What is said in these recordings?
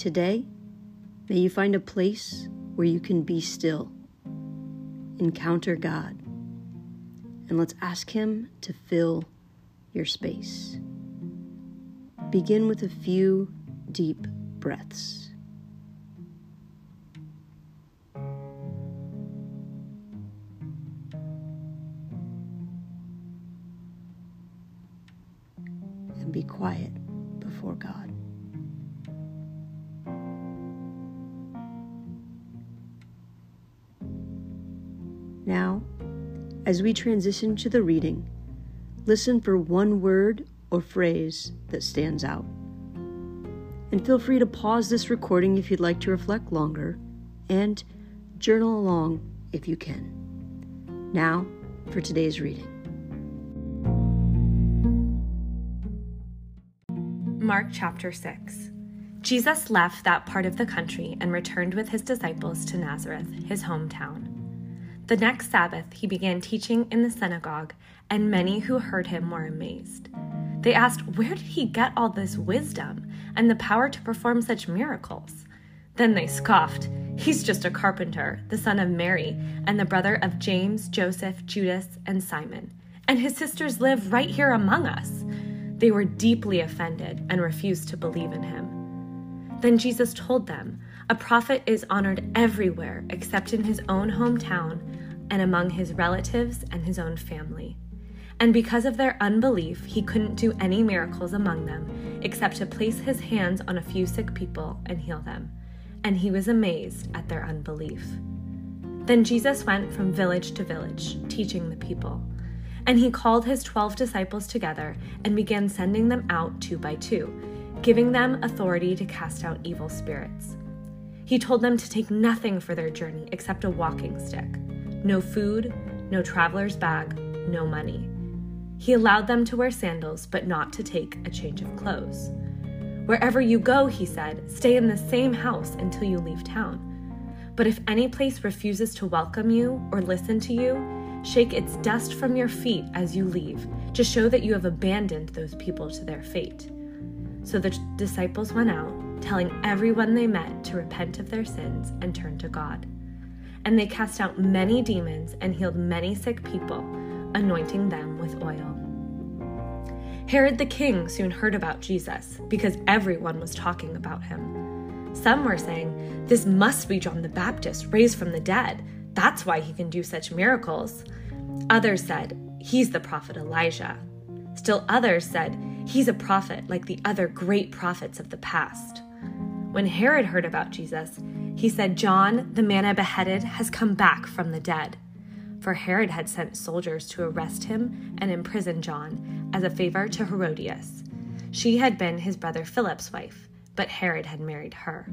Today, may you find a place where you can be still, encounter God, and let's ask Him to fill your space. Begin with a few deep breaths. And be quiet before God. Now, as we transition to the reading, listen for one word or phrase that stands out. And feel free to pause this recording if you'd like to reflect longer and journal along if you can. Now, for today's reading. Mark chapter 6. Jesus left that part of the country and returned with his disciples to Nazareth, his hometown. The next Sabbath, he began teaching in the synagogue, and many who heard him were amazed. They asked, Where did he get all this wisdom and the power to perform such miracles? Then they scoffed, He's just a carpenter, the son of Mary, and the brother of James, Joseph, Judas, and Simon. And his sisters live right here among us. They were deeply offended and refused to believe in him. Then Jesus told them, A prophet is honored everywhere except in his own hometown and among his relatives and his own family. And because of their unbelief, he couldn't do any miracles among them except to place his hands on a few sick people and heal them. And he was amazed at their unbelief. Then Jesus went from village to village, teaching the people. And he called his twelve disciples together and began sending them out two by two, giving them authority to cast out evil spirits. He told them to take nothing for their journey except a walking stick no food, no traveler's bag, no money. He allowed them to wear sandals, but not to take a change of clothes. Wherever you go, he said, stay in the same house until you leave town. But if any place refuses to welcome you or listen to you, shake its dust from your feet as you leave, to show that you have abandoned those people to their fate. So the disciples went out, telling everyone they met to repent of their sins and turn to God and they cast out many demons and healed many sick people, anointing them with oil. Herod the king soon heard about Jesus because everyone was talking about him. Some were saying, This must be John the Baptist raised from the dead. That's why he can do such miracles. Others said, He's the prophet Elijah. Still others said, He's a prophet like the other great prophets of the past. When Herod heard about Jesus, he said, John, the man I beheaded, has come back from the dead. For Herod had sent soldiers to arrest him and imprison John as a favor to Herodias. She had been his brother Philip's wife, but Herod had married her.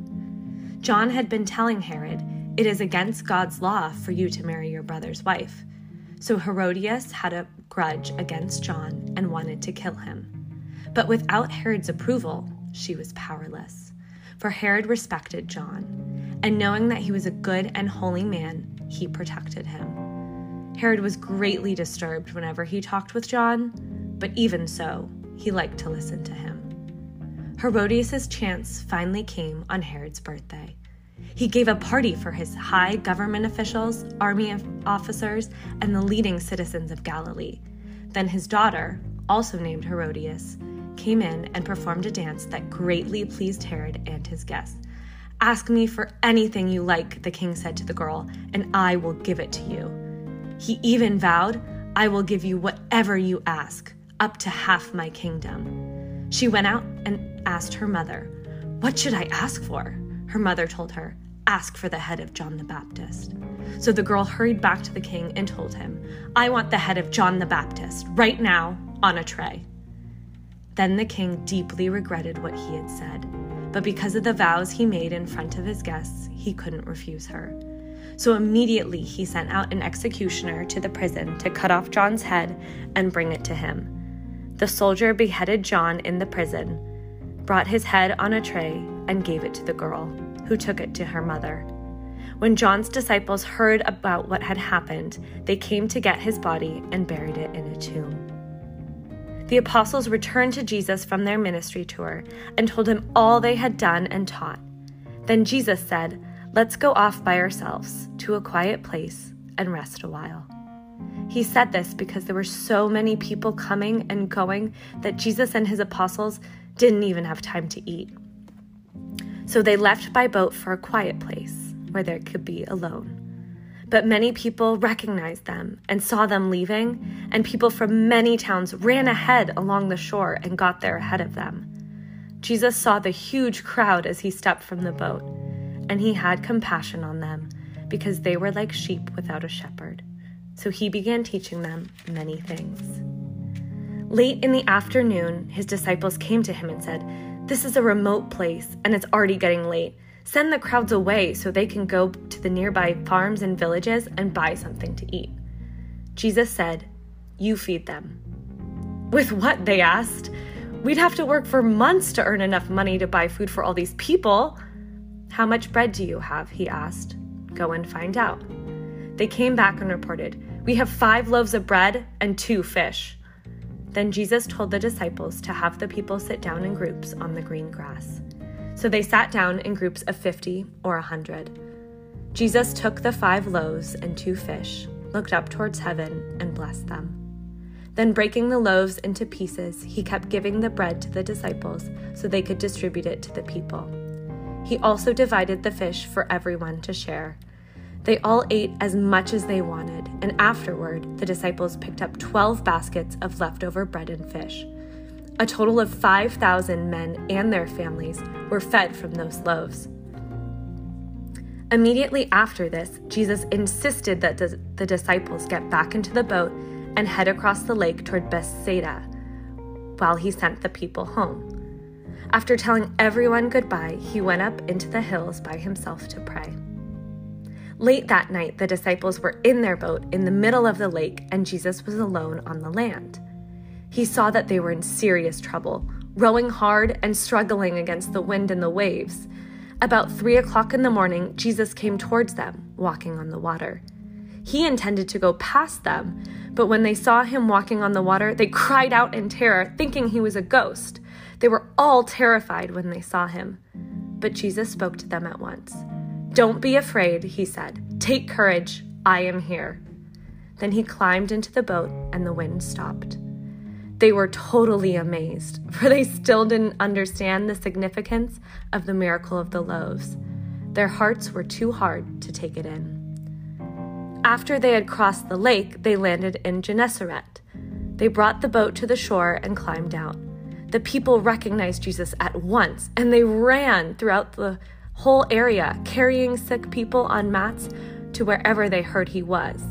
John had been telling Herod, It is against God's law for you to marry your brother's wife. So Herodias had a grudge against John and wanted to kill him. But without Herod's approval, she was powerless. For Herod respected John and knowing that he was a good and holy man, he protected him. Herod was greatly disturbed whenever he talked with John, but even so, he liked to listen to him. Herodias' chance finally came on Herod's birthday. He gave a party for his high government officials, army officers, and the leading citizens of Galilee. Then his daughter, also named Herodias, came in and performed a dance that greatly pleased Herod and his guests. Ask me for anything you like, the king said to the girl, and I will give it to you. He even vowed, I will give you whatever you ask, up to half my kingdom. She went out and asked her mother, What should I ask for? Her mother told her, Ask for the head of John the Baptist. So the girl hurried back to the king and told him, I want the head of John the Baptist, right now, on a tray. Then the king deeply regretted what he had said but because of the vows he made in front of his guests, he couldn't refuse her. So immediately he sent out an executioner to the prison to cut off John's head and bring it to him. The soldier beheaded John in the prison, brought his head on a tray, and gave it to the girl, who took it to her mother. When John's disciples heard about what had happened, they came to get his body and buried it in a tomb the apostles returned to Jesus from their ministry tour and told him all they had done and taught. Then Jesus said, Let's go off by ourselves to a quiet place and rest a while. He said this because there were so many people coming and going that Jesus and his apostles didn't even have time to eat. So they left by boat for a quiet place where they could be alone. But many people recognized them and saw them leaving, and people from many towns ran ahead along the shore and got there ahead of them. Jesus saw the huge crowd as he stepped from the boat, and he had compassion on them because they were like sheep without a shepherd. So he began teaching them many things. Late in the afternoon, his disciples came to him and said, This is a remote place, and it's already getting late. Send the crowds away so they can go to the nearby farms and villages and buy something to eat. Jesus said, You feed them. With what? They asked. We'd have to work for months to earn enough money to buy food for all these people. How much bread do you have? He asked. Go and find out. They came back and reported, We have five loaves of bread and two fish. Then Jesus told the disciples to have the people sit down in groups on the green grass. So they sat down in groups of 50 or a 100. Jesus took the five loaves and two fish, looked up towards heaven, and blessed them. Then, breaking the loaves into pieces, he kept giving the bread to the disciples so they could distribute it to the people. He also divided the fish for everyone to share. They all ate as much as they wanted, and afterward, the disciples picked up 12 baskets of leftover bread and fish. A total of 5,000 men and their families were fed from those loaves. Immediately after this, Jesus insisted that the disciples get back into the boat and head across the lake toward Bethsaida while he sent the people home. After telling everyone goodbye, he went up into the hills by himself to pray. Late that night, the disciples were in their boat in the middle of the lake, and Jesus was alone on the land he saw that they were in serious trouble, rowing hard and struggling against the wind and the waves. About three o'clock in the morning, Jesus came towards them, walking on the water. He intended to go past them, but when they saw him walking on the water, they cried out in terror, thinking he was a ghost. They were all terrified when they saw him. But Jesus spoke to them at once. Don't be afraid, he said. Take courage. I am here. Then he climbed into the boat, and the wind stopped. They were totally amazed, for they still didn't understand the significance of the miracle of the loaves. Their hearts were too hard to take it in. After they had crossed the lake, they landed in Gennesaret. They brought the boat to the shore and climbed out. The people recognized Jesus at once, and they ran throughout the whole area, carrying sick people on mats to wherever they heard he was.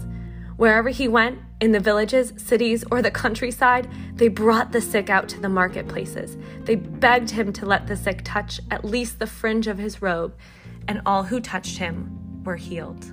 Wherever he went, in the villages, cities, or the countryside, they brought the sick out to the marketplaces. They begged him to let the sick touch at least the fringe of his robe, and all who touched him were healed.